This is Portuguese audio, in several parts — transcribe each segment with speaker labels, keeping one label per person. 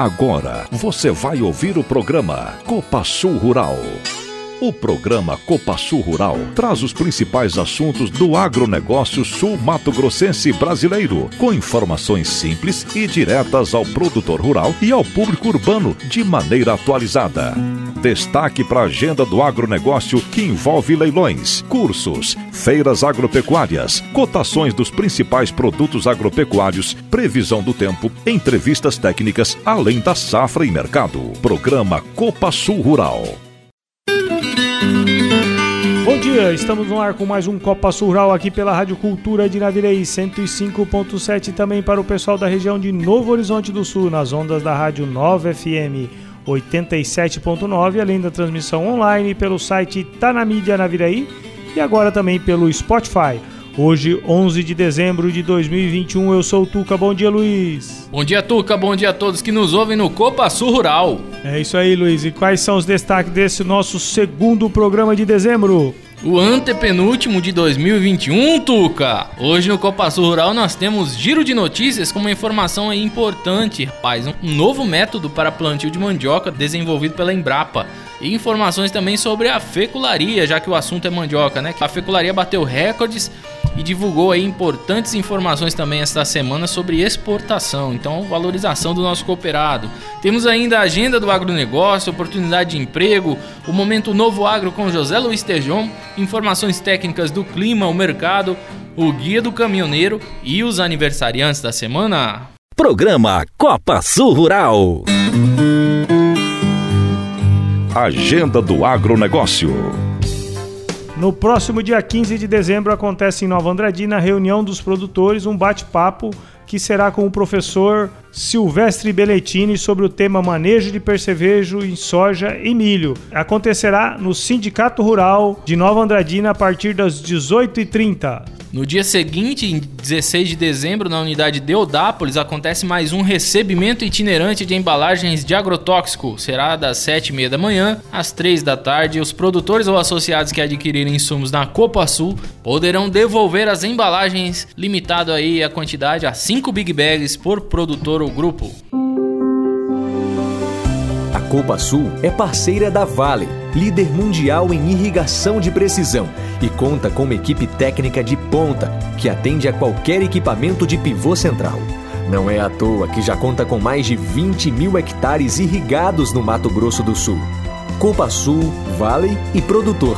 Speaker 1: Agora você vai ouvir o programa Copa Sul Rural. O programa Copa Sul Rural traz os principais assuntos do agronegócio sul-mato-grossense brasileiro, com informações simples e diretas ao produtor rural e ao público urbano de maneira atualizada. Destaque para a agenda do agronegócio que envolve leilões, cursos, feiras agropecuárias, cotações dos principais produtos agropecuários, previsão do tempo, entrevistas técnicas, além da safra e mercado. Programa Copa Sul Rural.
Speaker 2: Bom dia, estamos no ar com mais um Copa Sul Rural aqui pela Rádio Cultura de Navirei 105.7 também para o pessoal da região de Novo Horizonte do Sul, nas ondas da Rádio 9 FM 87.9, além da transmissão online pelo site Tá na Mídia Naviraí e agora também pelo Spotify. Hoje, 11 de dezembro de 2021, eu sou o Tuca. Bom dia, Luiz.
Speaker 3: Bom dia, Tuca. Bom dia a todos que nos ouvem no Copa Sul Rural.
Speaker 2: É isso aí, Luiz. E quais são os destaques desse nosso segundo programa de dezembro?
Speaker 3: O antepenúltimo de 2021, Tuca. Hoje no Copa Sul Rural nós temos giro de notícias com uma informação importante, rapaz. Um novo método para plantio de mandioca desenvolvido pela Embrapa. E informações também sobre a fecularia, já que o assunto é mandioca, né? A fecularia bateu recordes e divulgou aí importantes informações também esta semana sobre exportação, então valorização do nosso cooperado. Temos ainda a agenda do agronegócio, oportunidade de emprego, o momento Novo Agro com José Luiz Tejon, informações técnicas do clima, o mercado, o guia do caminhoneiro e os aniversariantes da semana.
Speaker 1: Programa Copa Sul Rural. Agenda do agronegócio.
Speaker 2: No próximo dia 15 de dezembro acontece em Nova Andradina a reunião dos produtores, um bate-papo que será com o professor Silvestre Belletini sobre o tema manejo de percevejo em soja e milho. Acontecerá no Sindicato Rural de Nova Andradina a partir das 18h30.
Speaker 3: No dia seguinte, em 16 de dezembro, na unidade Deodápolis, acontece mais um recebimento itinerante de embalagens de agrotóxico. Será das 7h30 da manhã às 3 da tarde. Os produtores ou associados que adquirirem insumos na Copa Sul poderão devolver as embalagens, limitado aí a quantidade a 5 big bags por produtor ou grupo.
Speaker 4: A Copa Sul é parceira da Vale, líder mundial em irrigação de precisão e conta com uma equipe técnica de ponta que atende a qualquer equipamento de pivô central. Não é à toa que já conta com mais de 20 mil hectares irrigados no Mato Grosso do Sul. Copa Sul, Vale e Produtor.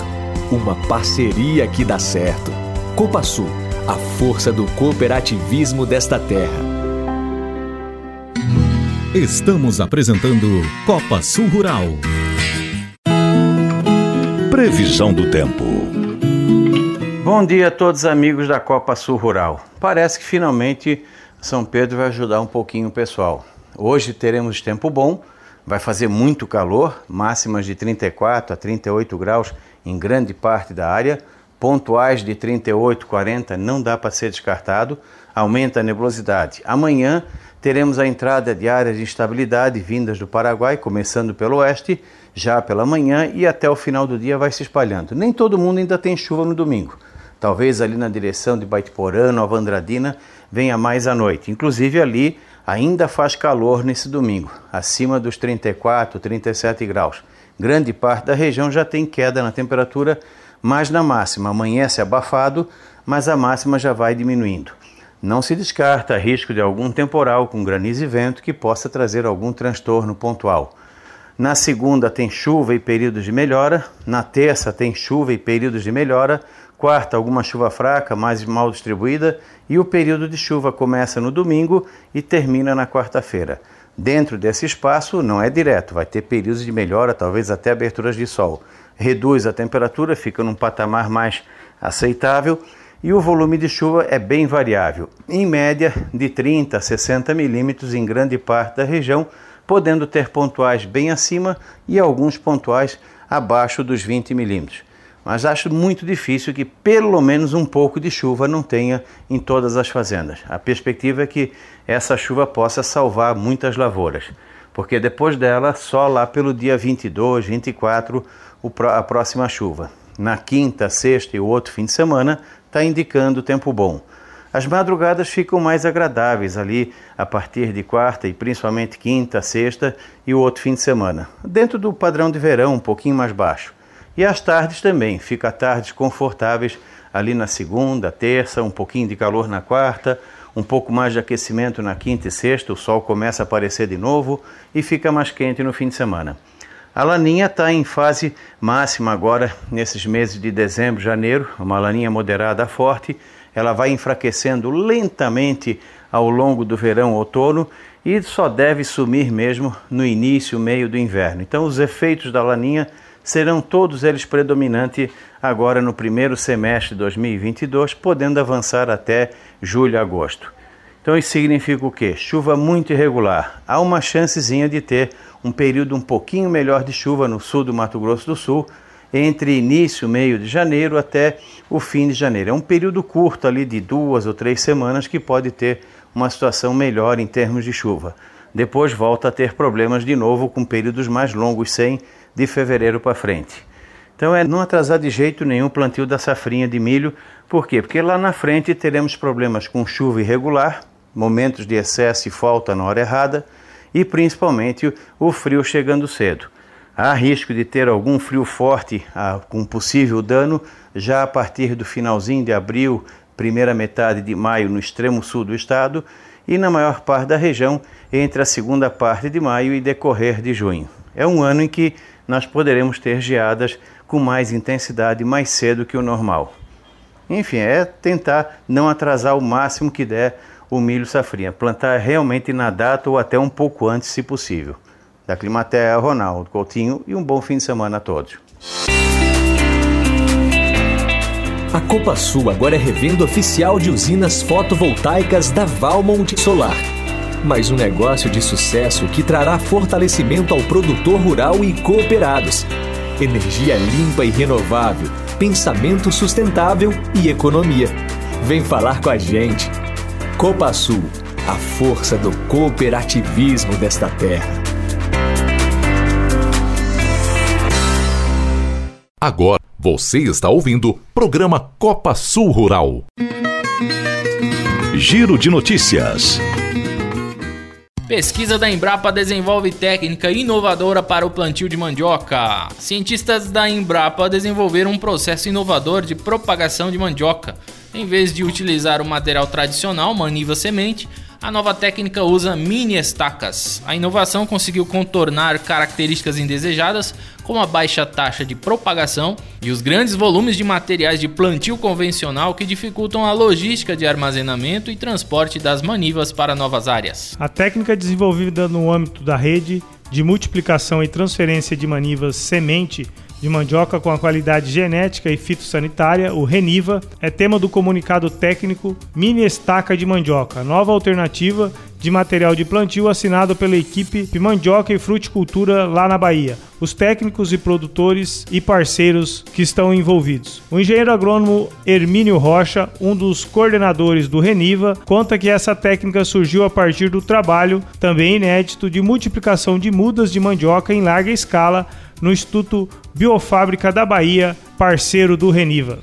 Speaker 4: Uma parceria que dá certo. Copa Sul, a força do cooperativismo desta terra.
Speaker 1: Estamos apresentando Copa Sul Rural. Previsão do tempo.
Speaker 5: Bom dia a todos amigos da Copa Sul Rural. Parece que finalmente São Pedro vai ajudar um pouquinho o pessoal. Hoje teremos tempo bom, vai fazer muito calor, máximas de 34 a 38 graus em grande parte da área, pontuais de 38, 40 não dá para ser descartado, aumenta a nebulosidade. Amanhã teremos a entrada de áreas de instabilidade vindas do Paraguai, começando pelo oeste, já pela manhã e até o final do dia vai se espalhando. Nem todo mundo ainda tem chuva no domingo. Talvez ali na direção de Baitiporã, Nova Andradina, venha mais à noite. Inclusive ali ainda faz calor nesse domingo, acima dos 34, 37 graus. Grande parte da região já tem queda na temperatura, mas na máxima amanhece abafado, mas a máxima já vai diminuindo. Não se descarta risco de algum temporal com granizo e vento que possa trazer algum transtorno pontual. Na segunda tem chuva e períodos de melhora, na terça tem chuva e períodos de melhora, quarta alguma chuva fraca, mais mal distribuída, e o período de chuva começa no domingo e termina na quarta-feira. Dentro desse espaço não é direto, vai ter períodos de melhora, talvez até aberturas de sol. Reduz a temperatura, fica num patamar mais aceitável e o volume de chuva é bem variável, em média de 30 a 60 milímetros em grande parte da região, podendo ter pontuais bem acima e alguns pontuais abaixo dos 20 milímetros. Mas acho muito difícil que pelo menos um pouco de chuva não tenha em todas as fazendas. A perspectiva é que essa chuva possa salvar muitas lavouras, porque depois dela, só lá pelo dia 22, 24, a próxima chuva. Na quinta, sexta e o outro fim de semana, está indicando tempo bom. As madrugadas ficam mais agradáveis ali a partir de quarta e principalmente quinta, sexta e o outro fim de semana, dentro do padrão de verão, um pouquinho mais baixo. E as tardes também, fica tardes confortáveis ali na segunda, terça, um pouquinho de calor na quarta, um pouco mais de aquecimento na quinta e sexta, o sol começa a aparecer de novo e fica mais quente no fim de semana. A laninha está em fase máxima agora, nesses meses de dezembro, janeiro, uma laninha moderada forte. Ela vai enfraquecendo lentamente ao longo do verão, outono e só deve sumir mesmo no início, meio do inverno. Então, os efeitos da laninha serão todos eles predominantes agora no primeiro semestre de 2022, podendo avançar até julho, agosto. Então isso significa o quê? Chuva muito irregular. Há uma chancezinha de ter um período um pouquinho melhor de chuva no sul do Mato Grosso do Sul, entre início, meio de janeiro até o fim de janeiro. É um período curto ali de duas ou três semanas que pode ter uma situação melhor em termos de chuva. Depois volta a ter problemas de novo com períodos mais longos, sem de fevereiro para frente. Então é não atrasar de jeito nenhum o plantio da safrinha de milho. Por quê? Porque lá na frente teremos problemas com chuva irregular, momentos de excesso e falta na hora errada e principalmente o frio chegando cedo. Há risco de ter algum frio forte ah, com possível dano já a partir do finalzinho de abril, primeira metade de maio no extremo sul do estado e na maior parte da região entre a segunda parte de maio e decorrer de junho. É um ano em que nós poderemos ter geadas com mais intensidade mais cedo que o normal. Enfim, é tentar não atrasar o máximo que der o milho safrinha. Plantar realmente na data ou até um pouco antes, se possível. Da Climatea, Ronaldo Coutinho e um bom fim de semana a todos.
Speaker 4: A Copa Sul agora é revenda oficial de usinas fotovoltaicas da Valmont Solar. Mais um negócio de sucesso que trará fortalecimento ao produtor rural e cooperados. Energia limpa e renovável, pensamento sustentável e economia. Vem falar com a gente. Copa Sul, a força do cooperativismo desta terra.
Speaker 1: Agora você está ouvindo programa Copa Sul Rural. Giro de notícias.
Speaker 3: Pesquisa da Embrapa desenvolve técnica inovadora para o plantio de mandioca. Cientistas da Embrapa desenvolveram um processo inovador de propagação de mandioca em vez de utilizar o material tradicional, maniva semente, a nova técnica usa mini estacas. A inovação conseguiu contornar características indesejadas, como a baixa taxa de propagação e os grandes volumes de materiais de plantio convencional que dificultam a logística de armazenamento e transporte das manivas para novas áreas.
Speaker 2: A técnica desenvolvida no âmbito da rede de multiplicação e transferência de manivas semente de mandioca com a qualidade genética e fitossanitária, o Reniva, é tema do comunicado técnico Mini Estaca de Mandioca, nova alternativa de material de plantio assinado pela equipe Mandioca e Fruticultura lá na Bahia, os técnicos e produtores e parceiros que estão envolvidos. O engenheiro agrônomo Hermínio Rocha, um dos coordenadores do Reniva, conta que essa técnica surgiu a partir do trabalho, também inédito, de multiplicação de mudas de mandioca em larga escala no Instituto Biofábrica da Bahia, parceiro do Reniva.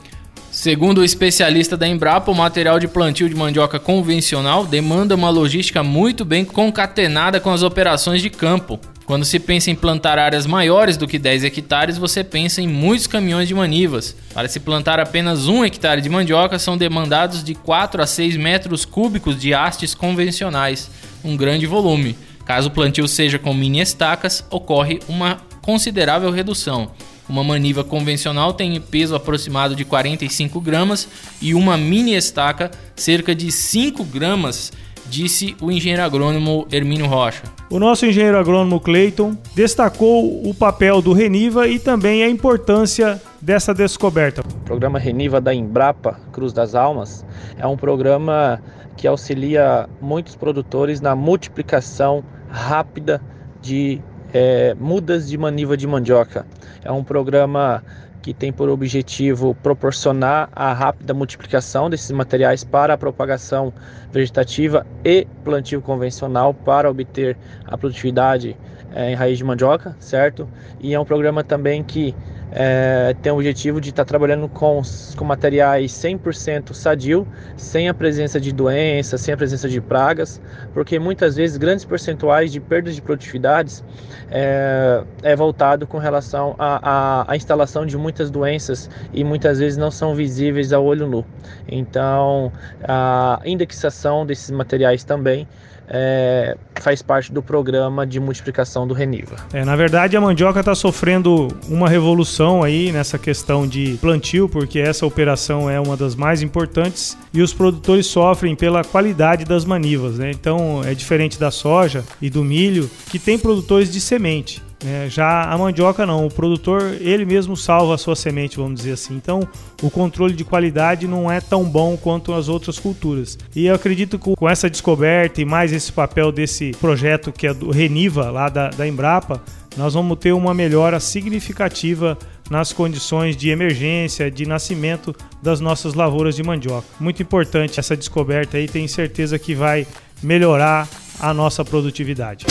Speaker 3: Segundo o especialista da Embrapa, o material de plantio de mandioca convencional demanda uma logística muito bem concatenada com as operações de campo. Quando se pensa em plantar áreas maiores do que 10 hectares, você pensa em muitos caminhões de manivas. Para se plantar apenas um hectare de mandioca, são demandados de 4 a 6 metros cúbicos de hastes convencionais, um grande volume. Caso o plantio seja com mini estacas, ocorre uma considerável redução. Uma maniva convencional tem peso aproximado de 45 gramas e uma mini estaca cerca de 5 gramas, disse o engenheiro agrônomo Hermínio Rocha.
Speaker 2: O nosso engenheiro agrônomo Clayton destacou o papel do Reniva e também a importância dessa descoberta.
Speaker 6: O programa Reniva da Embrapa Cruz das Almas é um programa que auxilia muitos produtores na multiplicação rápida de é, Mudas de Maniva de Mandioca. É um programa que tem por objetivo proporcionar a rápida multiplicação desses materiais para a propagação vegetativa e plantio convencional para obter a produtividade é, em raiz de mandioca, certo? E é um programa também que é, tem o objetivo de estar tá trabalhando com, com materiais 100% sadio, sem a presença de doenças, sem a presença de pragas, porque muitas vezes grandes percentuais de perdas de produtividades é, é voltado com relação à, instalação de muitas doenças e muitas vezes não são visíveis ao olho nu. Então, a indexação desses materiais também é, faz parte do programa de multiplicação do Reniva.
Speaker 2: É, na verdade, a mandioca está sofrendo uma revolução aí nessa questão de plantio, porque essa operação é uma das mais importantes e os produtores sofrem pela qualidade das manivas. Né? Então, é diferente da soja e do milho, que tem produtores de semente. É, já a mandioca não, o produtor ele mesmo salva a sua semente, vamos dizer assim. Então o controle de qualidade não é tão bom quanto as outras culturas. E eu acredito que com essa descoberta e mais esse papel desse projeto que é do Reniva, lá da, da Embrapa, nós vamos ter uma melhora significativa nas condições de emergência, de nascimento das nossas lavouras de mandioca. Muito importante essa descoberta aí, tenho certeza que vai melhorar a nossa produtividade.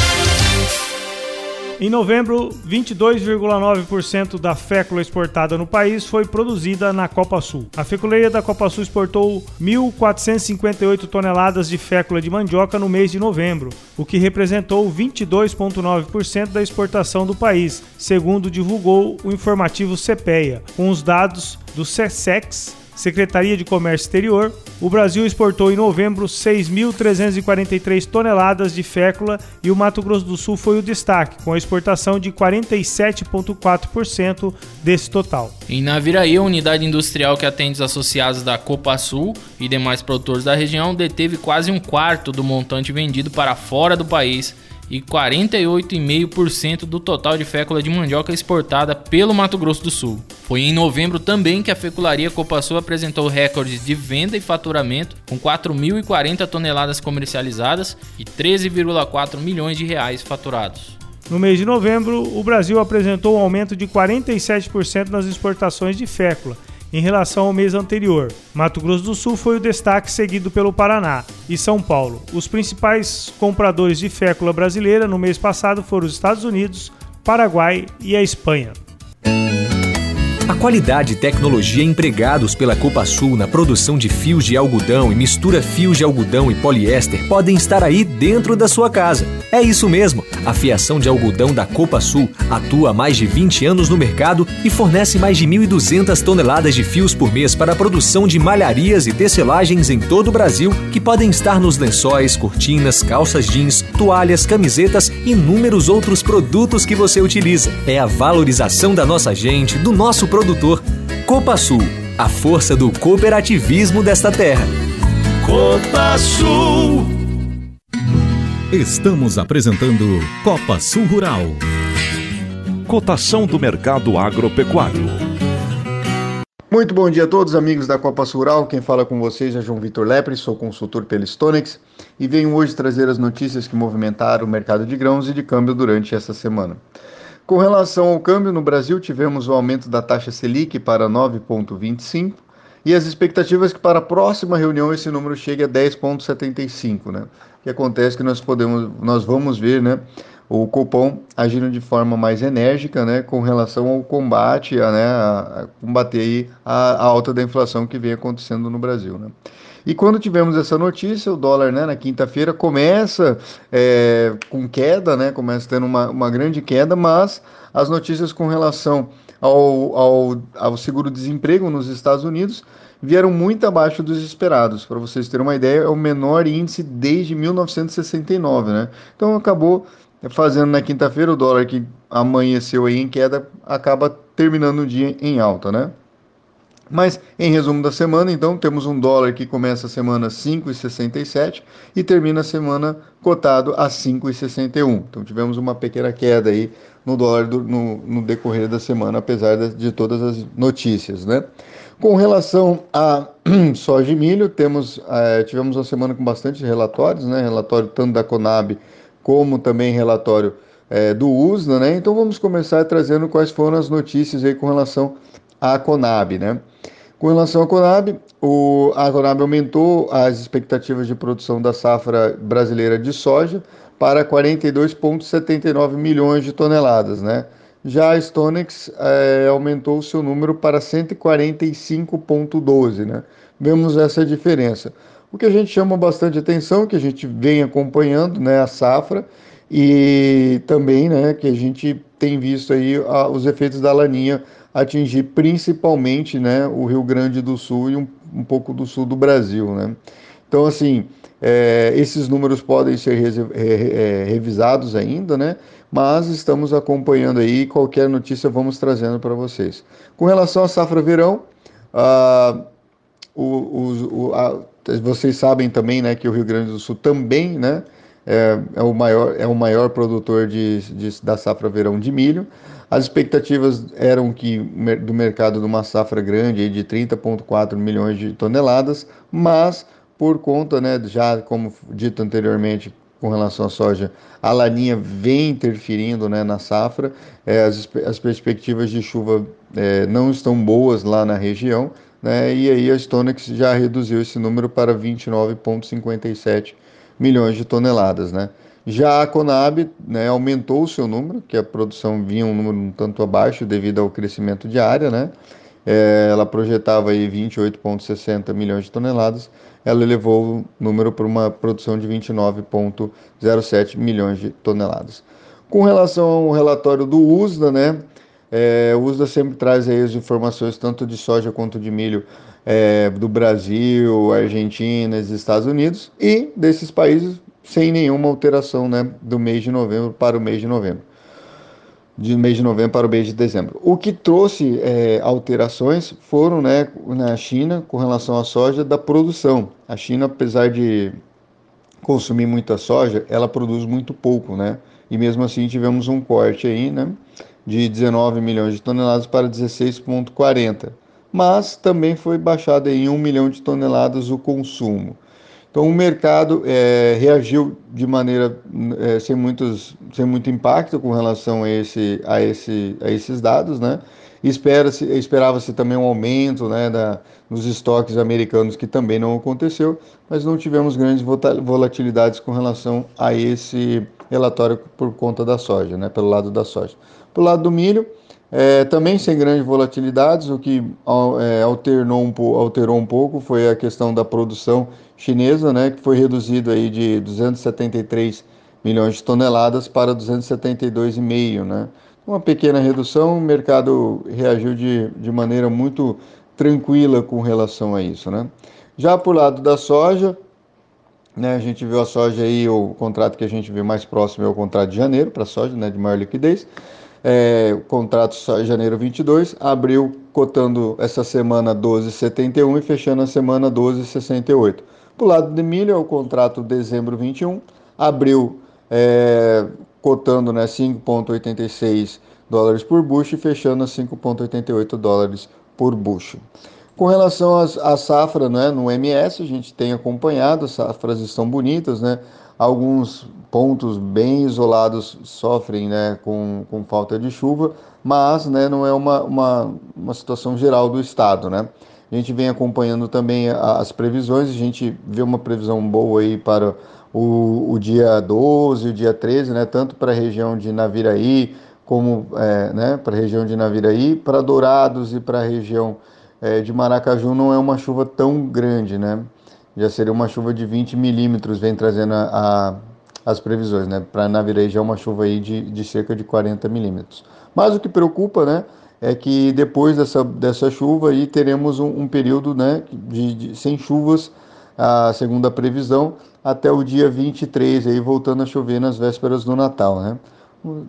Speaker 2: Em novembro, 22,9% da fécula exportada no país foi produzida na Copa Sul. A feculeira da Copa Sul exportou 1.458 toneladas de fécula de mandioca no mês de novembro, o que representou 22,9% da exportação do país, segundo divulgou o informativo CPEA, com os dados do SESEX Secretaria de Comércio Exterior, o Brasil exportou em novembro 6.343 toneladas de fécula e o Mato Grosso do Sul foi o destaque, com a exportação de 47,4% desse total.
Speaker 3: Em Naviraí, a unidade industrial que atende os associados da Copa Sul e demais produtores da região deteve quase um quarto do montante vendido para fora do país e 48,5% do total de fécula de mandioca exportada pelo Mato Grosso do Sul. Foi em novembro também que a fecularia Copasul apresentou recordes de venda e faturamento, com 4.040 toneladas comercializadas e 13,4 milhões de reais faturados.
Speaker 2: No mês de novembro, o Brasil apresentou um aumento de 47% nas exportações de fécula em relação ao mês anterior. Mato Grosso do Sul foi o destaque, seguido pelo Paraná e São Paulo. Os principais compradores de fécula brasileira no mês passado foram os Estados Unidos, Paraguai e a Espanha.
Speaker 4: A qualidade e tecnologia empregados pela Copa Sul na produção de fios de algodão e mistura fios de algodão e poliéster podem estar aí dentro da sua casa. É isso mesmo. A fiação de algodão da Copa Sul atua há mais de 20 anos no mercado e fornece mais de 1.200 toneladas de fios por mês para a produção de malharias e tecelagens em todo o Brasil, que podem estar nos lençóis, cortinas, calças jeans, toalhas, camisetas e inúmeros outros produtos que você utiliza. É a valorização da nossa gente, do nosso produto produtor. Copa Sul, a força do cooperativismo desta terra.
Speaker 1: Copa Sul. Estamos apresentando Copa Sul Rural. Cotação do mercado agropecuário.
Speaker 7: Muito bom dia a todos, amigos da Copa Sul Rural. Quem fala com vocês é João Vitor Lepre, sou consultor pela Stonex e venho hoje trazer as notícias que movimentaram o mercado de grãos e de câmbio durante essa semana. Com relação ao câmbio, no Brasil tivemos o aumento da taxa Selic para 9,25 e as expectativas que para a próxima reunião esse número chegue a 10,75, né? O que acontece que nós podemos, nós vamos ver, né, o Copom agindo de forma mais enérgica, né, com relação ao combate, a, né, a combater a, a alta da inflação que vem acontecendo no Brasil, né? E quando tivemos essa notícia, o dólar né, na quinta-feira começa é, com queda, né, começa tendo uma, uma grande queda, mas as notícias com relação ao, ao, ao seguro-desemprego nos Estados Unidos vieram muito abaixo dos esperados. Para vocês terem uma ideia, é o menor índice desde 1969. Né? Então acabou fazendo na quinta-feira o dólar que amanheceu aí em queda acaba terminando o dia em alta, né? Mas, em resumo da semana, então, temos um dólar que começa a semana 5,67 e termina a semana cotado a 5,61. Então, tivemos uma pequena queda aí no dólar do, no, no, decorrer da semana, apesar de, de, todas as notícias, né? Com relação a soja e milho, temos, eh, tivemos uma semana com bastante relatórios, né? Relatório tanto da Conab como também relatório eh, do USDA, né? Então, vamos começar trazendo quais foram as notícias aí com relação à Conab, né? Com relação à Conab, o, a Conab aumentou as expectativas de produção da safra brasileira de soja para 42,79 milhões de toneladas, né? Já a Stonex é, aumentou o seu número para 145,12, né? Vemos essa diferença. O que a gente chama bastante atenção, que a gente vem acompanhando, né, a safra, e também, né, que a gente tem visto aí a, os efeitos da laninha atingir principalmente, né, o Rio Grande do Sul e um, um pouco do sul do Brasil, né. Então, assim, é, esses números podem ser re, é, revisados ainda, né? Mas estamos acompanhando aí, qualquer notícia vamos trazendo para vocês. Com relação à safra verão, ah, o, o, a, vocês sabem também, né, que o Rio Grande do Sul também, né, é, é o maior é o maior produtor de, de, da safra verão de milho. As expectativas eram que do mercado de uma safra grande de 30,4 milhões de toneladas, mas por conta, né, já como dito anteriormente, com relação à soja, a laninha vem interferindo né, na safra, é, as, as perspectivas de chuva é, não estão boas lá na região, né, e aí a Stonex já reduziu esse número para 29,57 milhões de toneladas. Né. Já a Conab né, aumentou o seu número, que a produção vinha um número um tanto abaixo devido ao crescimento de área, né, é, ela projetava aí 28,60 milhões de toneladas, ela elevou o número para uma produção de 29,07 milhões de toneladas. Com relação ao relatório do USDA, né, é, o USDA sempre traz aí as informações tanto de soja quanto de milho é, do Brasil, Argentina Estados Unidos e desses países sem nenhuma alteração né, do mês de novembro para o mês de novembro de mês de novembro para o mês de dezembro. O que trouxe é, alterações foram né, na China com relação à soja da produção. A China, apesar de consumir muita soja, ela produz muito pouco, né? E mesmo assim tivemos um corte aí, né? De 19 milhões de toneladas para 16,40. Mas também foi baixado em 1 milhão de toneladas o consumo. Então o mercado é, reagiu de maneira é, sem, muitos, sem muito impacto com relação a, esse, a, esse, a esses dados, né? Espera-se, esperava-se também um aumento né, da, nos estoques americanos, que também não aconteceu, mas não tivemos grandes volatilidades com relação a esse relatório por conta da soja, né, pelo lado da soja. Pelo lado do milho, é, também sem grandes volatilidades, o que é, alternou um, alterou um pouco foi a questão da produção chinesa, né, que foi reduzido aí de 273 milhões de toneladas para 272,5, né. Uma pequena redução, o mercado reagiu de, de maneira muito tranquila com relação a isso, né. Já por lado da soja, né, a gente viu a soja aí, o contrato que a gente vê mais próximo é o contrato de janeiro para soja, né, de maior liquidez, é, o contrato só janeiro 22, abriu cotando essa semana 12,71 e fechando a semana 12,68. Do lado de milho é o contrato dezembro 21, abriu é, cotando né, 5,86 dólares por bushel e fechando a 5,88 dólares por bushel. Com relação à safra né, no MS, a gente tem acompanhado, as safras estão bonitas, né? Alguns pontos bem isolados sofrem né, com, com falta de chuva, mas né, não é uma, uma, uma situação geral do estado. Né? A gente vem acompanhando também as previsões, a gente vê uma previsão boa aí para o, o dia 12, o dia 13, né, tanto para a região de Naviraí, como é, né, para a região de Naviraí, para Dourados e para a região é, de Maracaju não é uma chuva tão grande, né? já seria uma chuva de 20 milímetros, vem trazendo a, a, as previsões, né? Para Navirei já é uma chuva aí de, de cerca de 40 milímetros. Mas o que preocupa, né? É que depois dessa, dessa chuva aí teremos um, um período, né? De, de, sem chuvas, a segunda previsão, até o dia 23, aí voltando a chover nas vésperas do Natal, né?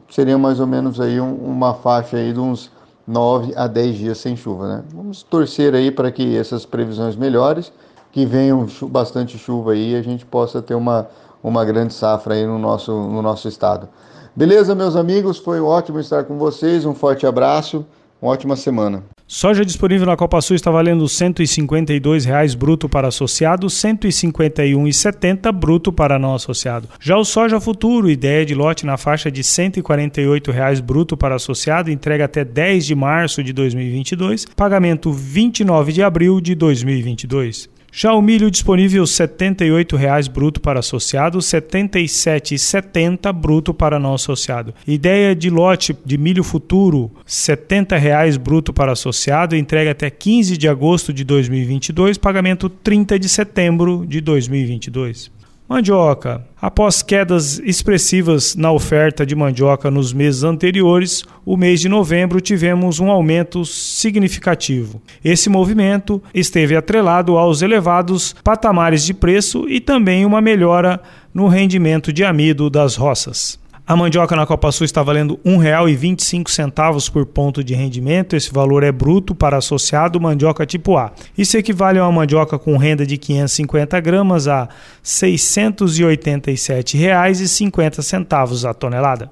Speaker 7: Seria mais ou menos aí um, uma faixa aí de uns 9 a 10 dias sem chuva, né? Vamos torcer aí para que essas previsões melhorem que venham bastante chuva aí e a gente possa ter uma, uma grande safra aí no nosso, no nosso estado. Beleza, meus amigos? Foi ótimo estar com vocês. Um forte abraço, uma ótima semana.
Speaker 2: Soja disponível na Copa Sul está valendo R$ 152,00 bruto para associado, R$ 151,70 bruto para não associado. Já o soja futuro, ideia de lote na faixa de R$ 148,00 bruto para associado, entrega até 10 de março de 2022, pagamento 29 de abril de 2022. Já o milho disponível R$ 78,00 bruto para associado, R$ 77,70 bruto para não associado. Ideia de lote de milho futuro, R$ 70,00 bruto para associado, entrega até 15 de agosto de 2022, pagamento 30 de setembro de 2022. Mandioca. Após quedas expressivas na oferta de mandioca nos meses anteriores, o mês de novembro tivemos um aumento significativo. Esse movimento esteve atrelado aos elevados patamares de preço e também uma melhora no rendimento de amido das roças. A mandioca na Copa Sul está valendo R$ 1,25 por ponto de rendimento. Esse valor é bruto para associado mandioca tipo A. Isso equivale a uma mandioca com renda de 550 gramas a R$ 687,50 a tonelada.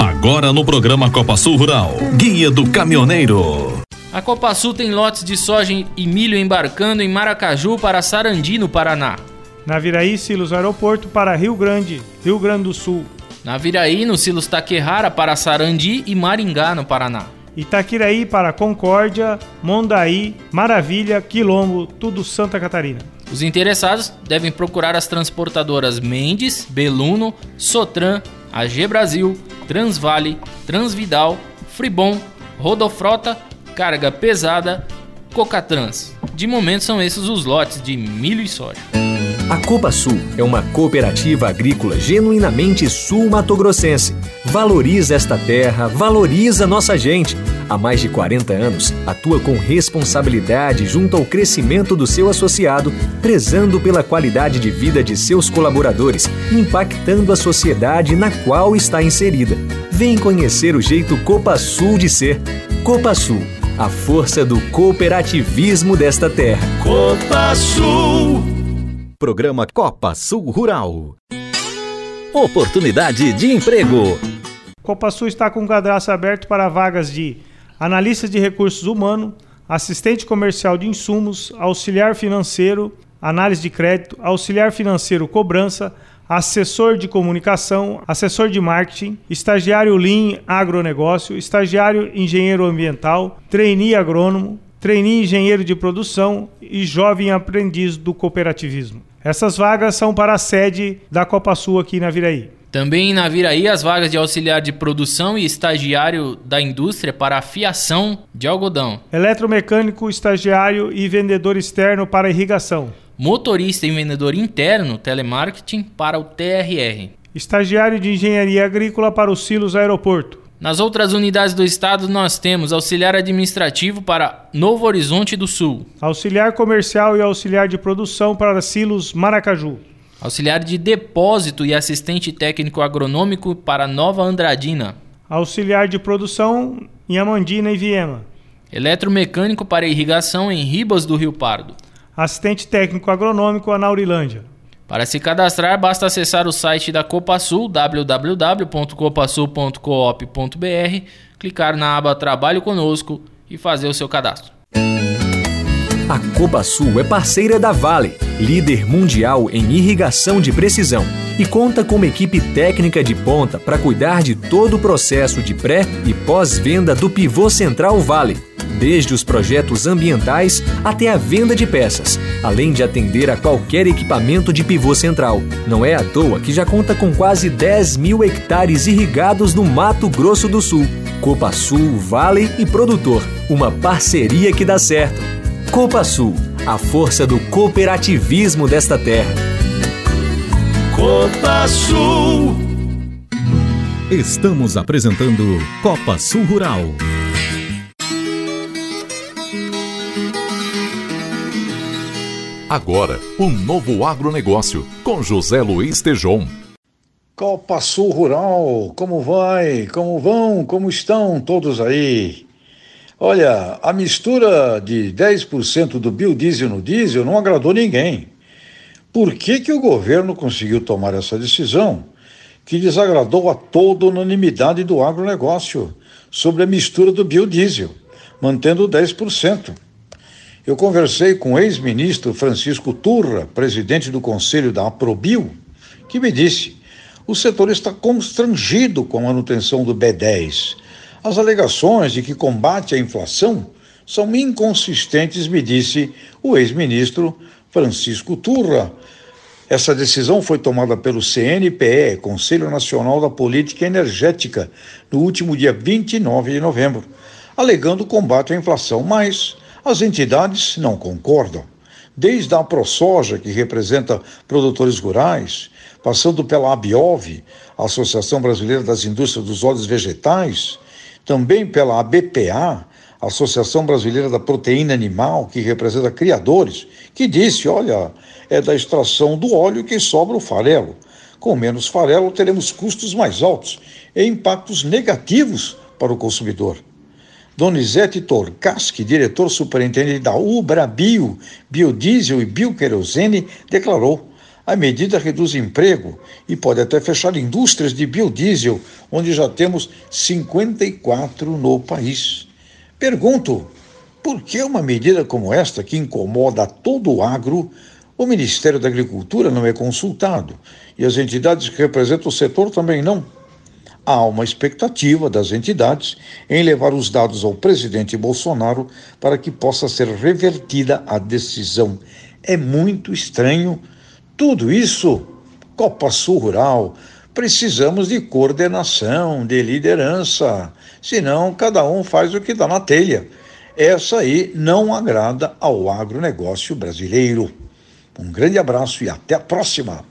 Speaker 1: Agora no programa Copa Sul Rural, Guia do Caminhoneiro.
Speaker 3: A Copa Sul tem lotes de soja e milho embarcando em Maracaju para Sarandi, no Paraná.
Speaker 2: Na Viraí, Silos Aeroporto para Rio Grande, Rio Grande do Sul.
Speaker 3: Na Viraí, no Silos Taquerrara para Sarandi e Maringá, no Paraná.
Speaker 2: Itaquiraí para Concórdia, Mondaí, Maravilha, Quilombo, tudo Santa Catarina.
Speaker 3: Os interessados devem procurar as transportadoras Mendes, Beluno, Sotran, AG Brasil, Transvale, Transvidal, Fribon, Rodofrota, Carga Pesada, Cocatrans. De momento são esses os lotes de milho e soja.
Speaker 4: A Copa Sul é uma cooperativa agrícola genuinamente sul-matogrossense. Valoriza esta terra, valoriza nossa gente. Há mais de 40 anos, atua com responsabilidade junto ao crescimento do seu associado, prezando pela qualidade de vida de seus colaboradores, impactando a sociedade na qual está inserida. Vem conhecer o jeito Copa Sul de ser. Copa Sul, a força do cooperativismo desta terra.
Speaker 1: Copa Sul.
Speaker 8: Programa Copa Sul Rural. Oportunidade de emprego.
Speaker 2: Copa Sul está com o cadastro aberto para vagas de analista de recursos humanos, assistente comercial de insumos, auxiliar financeiro, análise de crédito, auxiliar financeiro cobrança, assessor de comunicação, assessor de marketing, estagiário Lean agronegócio, estagiário engenheiro ambiental, trainee agrônomo, trainee engenheiro de produção e jovem aprendiz do cooperativismo. Essas vagas são para a sede da Copa Sul aqui na Viraí.
Speaker 3: Também na Viraí, as vagas de auxiliar de produção e estagiário da indústria para afiação de algodão.
Speaker 2: Eletromecânico, estagiário e vendedor externo para irrigação.
Speaker 3: Motorista e vendedor interno, telemarketing para o TRR.
Speaker 2: Estagiário de engenharia agrícola para os silos aeroporto.
Speaker 3: Nas outras unidades do estado, nós temos auxiliar administrativo para Novo Horizonte do Sul,
Speaker 2: auxiliar comercial e auxiliar de produção para Silos Maracaju,
Speaker 3: auxiliar de depósito e assistente técnico agronômico para Nova Andradina,
Speaker 2: auxiliar de produção em Amandina e Viema,
Speaker 3: eletromecânico para irrigação em Ribas do Rio Pardo,
Speaker 2: assistente técnico agronômico Anaurilândia.
Speaker 3: Para se cadastrar, basta acessar o site da Copasul, www.copasul.coop.br, clicar na aba Trabalho Conosco e fazer o seu cadastro.
Speaker 4: A Copasul é parceira da Vale, líder mundial em irrigação de precisão, e conta com uma equipe técnica de ponta para cuidar de todo o processo de pré e pós-venda do pivô central Vale desde os projetos ambientais até a venda de peças, além de atender a qualquer equipamento de pivô central. Não é à toa que já conta com quase 10 mil hectares irrigados no Mato Grosso do Sul. Copa Sul, Vale e Produtor, uma parceria que dá certo. Copa Sul, a força do cooperativismo desta terra.
Speaker 1: Copa Sul. Estamos apresentando Copa Sul Rural. Agora, um novo agronegócio com José Luiz Tejon.
Speaker 9: Copa Sul Rural, como vai? Como vão? Como estão todos aí? Olha, a mistura de 10% do biodiesel no diesel não agradou ninguém. Por que, que o governo conseguiu tomar essa decisão que desagradou a toda unanimidade do agronegócio sobre a mistura do biodiesel, mantendo 10%? Eu conversei com o ex-ministro Francisco Turra, presidente do conselho da Aprobio, que me disse: o setor está constrangido com a manutenção do B10. As alegações de que combate à inflação são inconsistentes, me disse o ex-ministro Francisco Turra. Essa decisão foi tomada pelo CNPE, Conselho Nacional da Política Energética, no último dia 29 de novembro, alegando combate à inflação, mas as entidades não concordam. Desde a ProSoja, que representa produtores rurais, passando pela ABIOV, Associação Brasileira das Indústrias dos Óleos Vegetais, também pela ABPA, Associação Brasileira da Proteína Animal, que representa criadores, que disse: olha, é da extração do óleo que sobra o farelo. Com menos farelo, teremos custos mais altos e impactos negativos para o consumidor. Donizete Torkaschi, diretor superintendente da Ubrabio, Biodiesel e Bioquerosene, declarou: a medida reduz emprego e pode até fechar indústrias de biodiesel, onde já temos 54 no país. Pergunto: por que uma medida como esta, que incomoda todo o agro, o Ministério da Agricultura não é consultado e as entidades que representam o setor também não? Há uma expectativa das entidades em levar os dados ao presidente Bolsonaro para que possa ser revertida a decisão. É muito estranho tudo isso, Copa Sul Rural, precisamos de coordenação, de liderança, senão cada um faz o que dá na telha. Essa aí não agrada ao agronegócio brasileiro. Um grande abraço e até a próxima!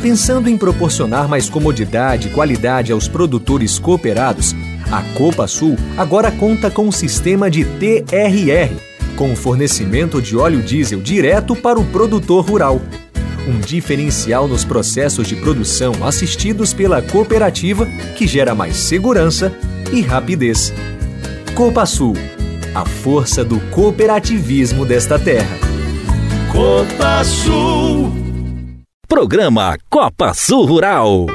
Speaker 4: Pensando em proporcionar mais comodidade e qualidade aos produtores cooperados, a Copa Sul agora conta com um sistema de TRR, com o fornecimento de óleo diesel direto para o produtor rural um diferencial nos processos de produção assistidos pela cooperativa que gera mais segurança e rapidez. Copa Sul, a força do cooperativismo desta terra.
Speaker 10: Copa Sul. Programa Copa Sul Rural.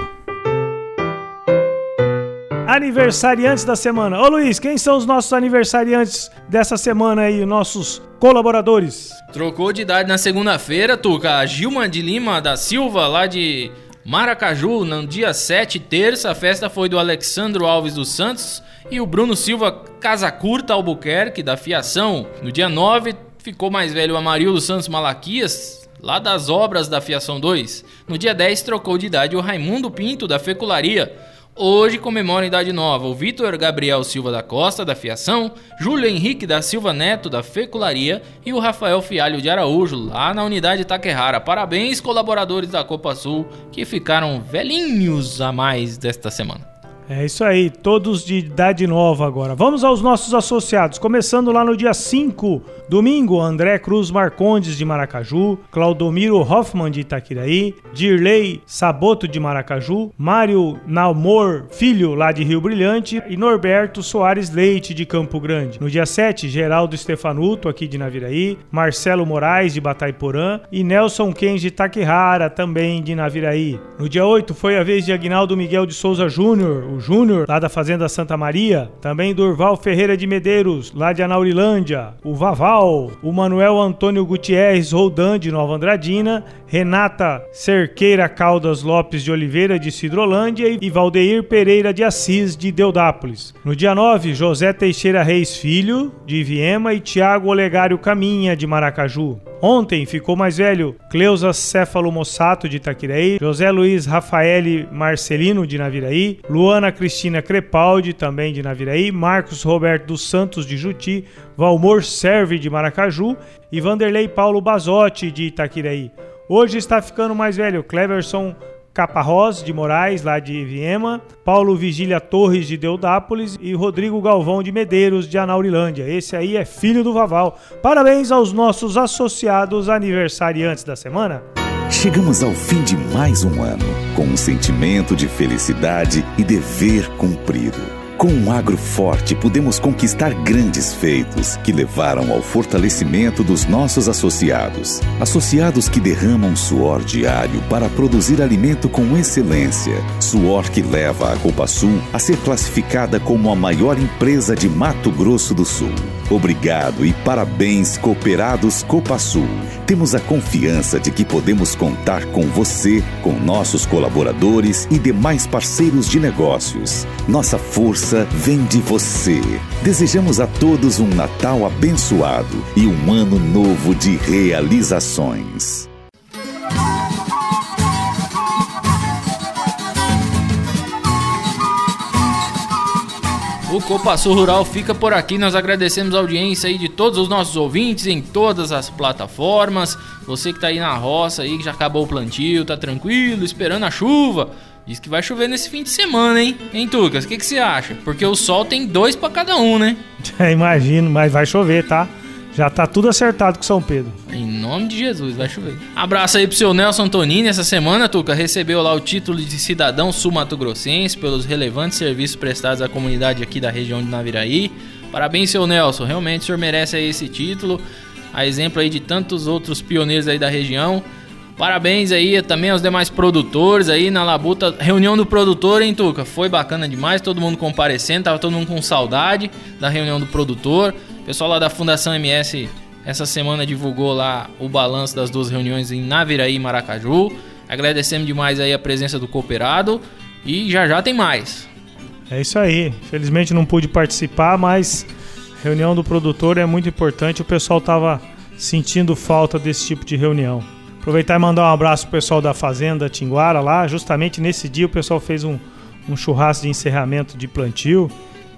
Speaker 2: Aniversariantes da semana. Ô Luiz, quem são os nossos aniversariantes dessa semana aí, nossos colaboradores?
Speaker 3: Trocou de idade na segunda-feira, Tuca. A Gilma de Lima da Silva, lá de Maracaju, no dia 7, terça. A festa foi do Alexandro Alves dos Santos e o Bruno Silva Casacurta Albuquerque, da Fiação. No dia 9, ficou mais velho o Amarildo Santos Malaquias, lá das obras da Fiação 2. No dia 10, trocou de idade o Raimundo Pinto, da Fecularia. Hoje comemora a idade nova o Vitor Gabriel Silva da Costa, da Fiação, Júlio Henrique da Silva Neto, da Fecularia e o Rafael Fialho de Araújo, lá na unidade Taquerrara. Parabéns, colaboradores da Copa Sul, que ficaram velhinhos a mais desta semana.
Speaker 2: É isso aí, todos de idade nova agora. Vamos aos nossos associados, começando lá no dia 5, domingo, André Cruz Marcondes de Maracaju, Claudomiro Hoffman de Itaquiraí, Dirley Saboto de Maracaju, Mário Nalmor Filho lá de Rio Brilhante e Norberto Soares Leite de Campo Grande. No dia 7, Geraldo Stefanuto aqui de Naviraí, Marcelo Moraes de Bataiporã e Nelson Kenji de Taquihara também de Naviraí. No dia 8 foi a vez de Agnaldo Miguel de Souza Júnior, Júnior, lá da Fazenda Santa Maria, também Durval Ferreira de Medeiros, lá de Anaurilândia, o Vaval, o Manuel Antônio Gutierrez Roldan, de Nova Andradina, Renata Cerqueira Caldas Lopes de Oliveira, de Cidrolândia, e Valdeir Pereira de Assis, de Deodápolis. No dia 9, José Teixeira Reis Filho, de Viema, e Tiago Olegário Caminha, de Maracaju. Ontem ficou mais velho Cleusa Céfalo Mossato de Itaquiraí, José Luiz Rafael Marcelino de Naviraí, Luana Cristina Crepaldi também de Naviraí, Marcos Roberto dos Santos de Juti, Valmor Serve de Maracaju e Vanderlei Paulo Bazotti de Itaquiraí. Hoje está ficando mais velho Cleverson Caparrós de Moraes, lá de Viema, Paulo Vigília Torres de Deodápolis e Rodrigo Galvão de Medeiros de Anaurilândia. Esse aí é filho do Vaval. Parabéns aos nossos associados aniversariantes da semana.
Speaker 10: Chegamos ao fim de mais um ano, com um sentimento de felicidade e dever cumprido. Com um agro forte, podemos conquistar grandes feitos que levaram ao fortalecimento dos nossos associados. Associados que derramam suor diário para produzir alimento com excelência. Suor que leva a Copa Sul a ser classificada como a maior empresa de Mato Grosso do Sul. Obrigado e parabéns, cooperados Copa Sul. Temos a confiança de que podemos contar com você, com nossos colaboradores e demais parceiros de negócios. Nossa força esperança vem de você. Desejamos a todos um Natal abençoado e um ano novo de realizações.
Speaker 3: O Copa Sul Rural fica por aqui. Nós agradecemos a audiência aí de todos os nossos ouvintes em todas as plataformas. Você que tá aí na roça aí, que já acabou o plantio, tá tranquilo, esperando a chuva. Diz que vai chover nesse fim de semana, hein? Hein, Tucas? O que, que você acha? Porque o sol tem dois para cada um, né?
Speaker 2: É, imagino, mas vai chover, tá? Já tá tudo acertado com São Pedro.
Speaker 3: Em nome de Jesus, vai chover. Abraço aí pro seu Nelson Antonini. Essa semana, Tuca, recebeu lá o título de cidadão sul-mato-grossense pelos relevantes serviços prestados à comunidade aqui da região de Naviraí. Parabéns, seu Nelson. Realmente o senhor merece aí esse título. A exemplo aí de tantos outros pioneiros aí da região. Parabéns aí também aos demais produtores aí na Labuta. Reunião do produtor, hein, Tuca? Foi bacana demais, todo mundo comparecendo, tava todo mundo com saudade da reunião do produtor pessoal lá da Fundação MS essa semana divulgou lá o balanço das duas reuniões em Naviraí e Maracaju. Agradecemos demais aí a presença do cooperado e já já tem mais.
Speaker 2: É isso aí. Felizmente não pude participar, mas reunião do produtor é muito importante. O pessoal tava sentindo falta desse tipo de reunião. Aproveitar e mandar um abraço pro pessoal da Fazenda Tinguara lá. Justamente nesse dia o pessoal fez um, um churrasco de encerramento de plantio.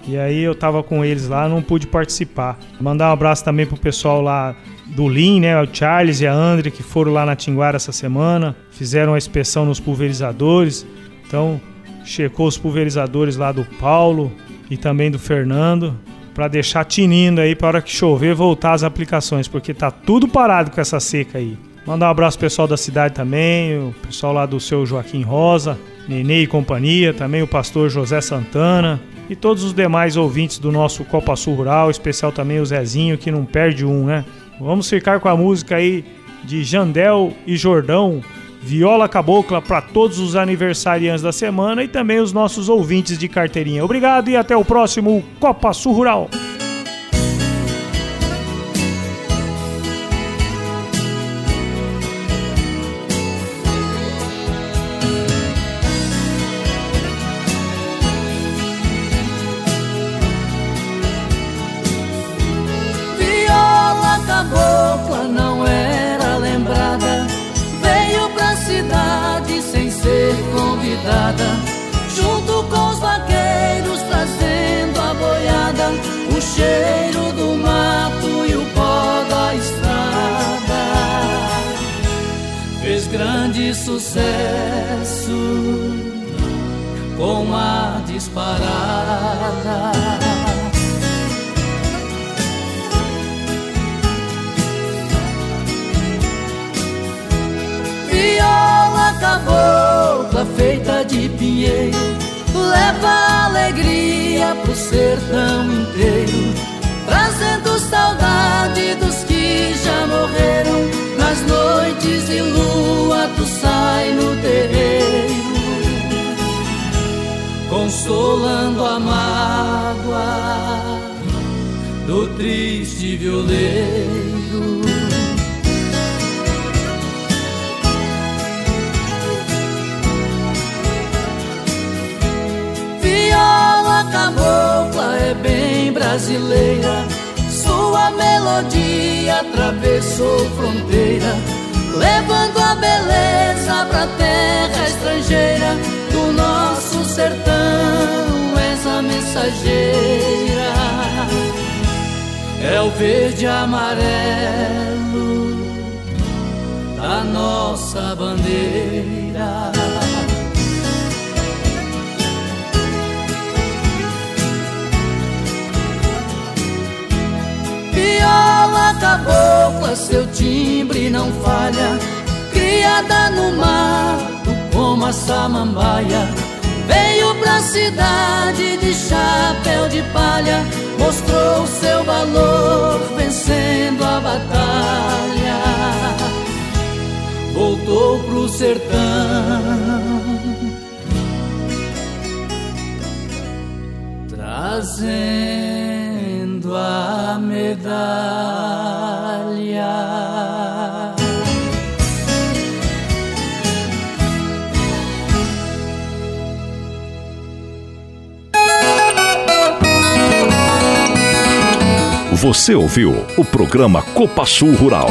Speaker 2: E aí eu tava com eles lá, não pude participar. Mandar um abraço também pro pessoal lá do Lean, né? O Charles e a Andre que foram lá na Tinguara essa semana, fizeram a inspeção nos pulverizadores. Então, checou os pulverizadores lá do Paulo e também do Fernando para deixar tinindo aí para hora que chover voltar as aplicações, porque tá tudo parado com essa seca aí. Mandar um abraço pro pessoal da cidade também, o pessoal lá do seu Joaquim Rosa, Nenê e companhia, também o pastor José Santana, e todos os demais ouvintes do nosso Copa Sul Rural, especial também o Zezinho, que não perde um, né? Vamos ficar com a música aí de Jandel e Jordão, Viola Cabocla para todos os aniversariantes da semana e também os nossos ouvintes de carteirinha. Obrigado e até o próximo Copa Sul Rural.
Speaker 11: Disparada. Viola cabocla feita de pinheiro leva alegria pro sertão inteiro, trazendo saudade dos que já morreram. Nas noites de lua tu sai no terreiro, consolando a mágoa do triste violeiro. viola cabocla é bem brasileira. Sua melodia atravessou fronteira, levando a beleza pra terra estrangeira. Sertão, essa mensageira é o verde amarelo da nossa bandeira. viola cabocla, seu timbre não falha. Criada no mato como a samambaia, veio pra cidade de chapéu de palha. Mostrou seu valor vencendo a batalha. Voltou pro sertão. Trazendo a medalha.
Speaker 1: Você ouviu o programa Copa Sul Rural.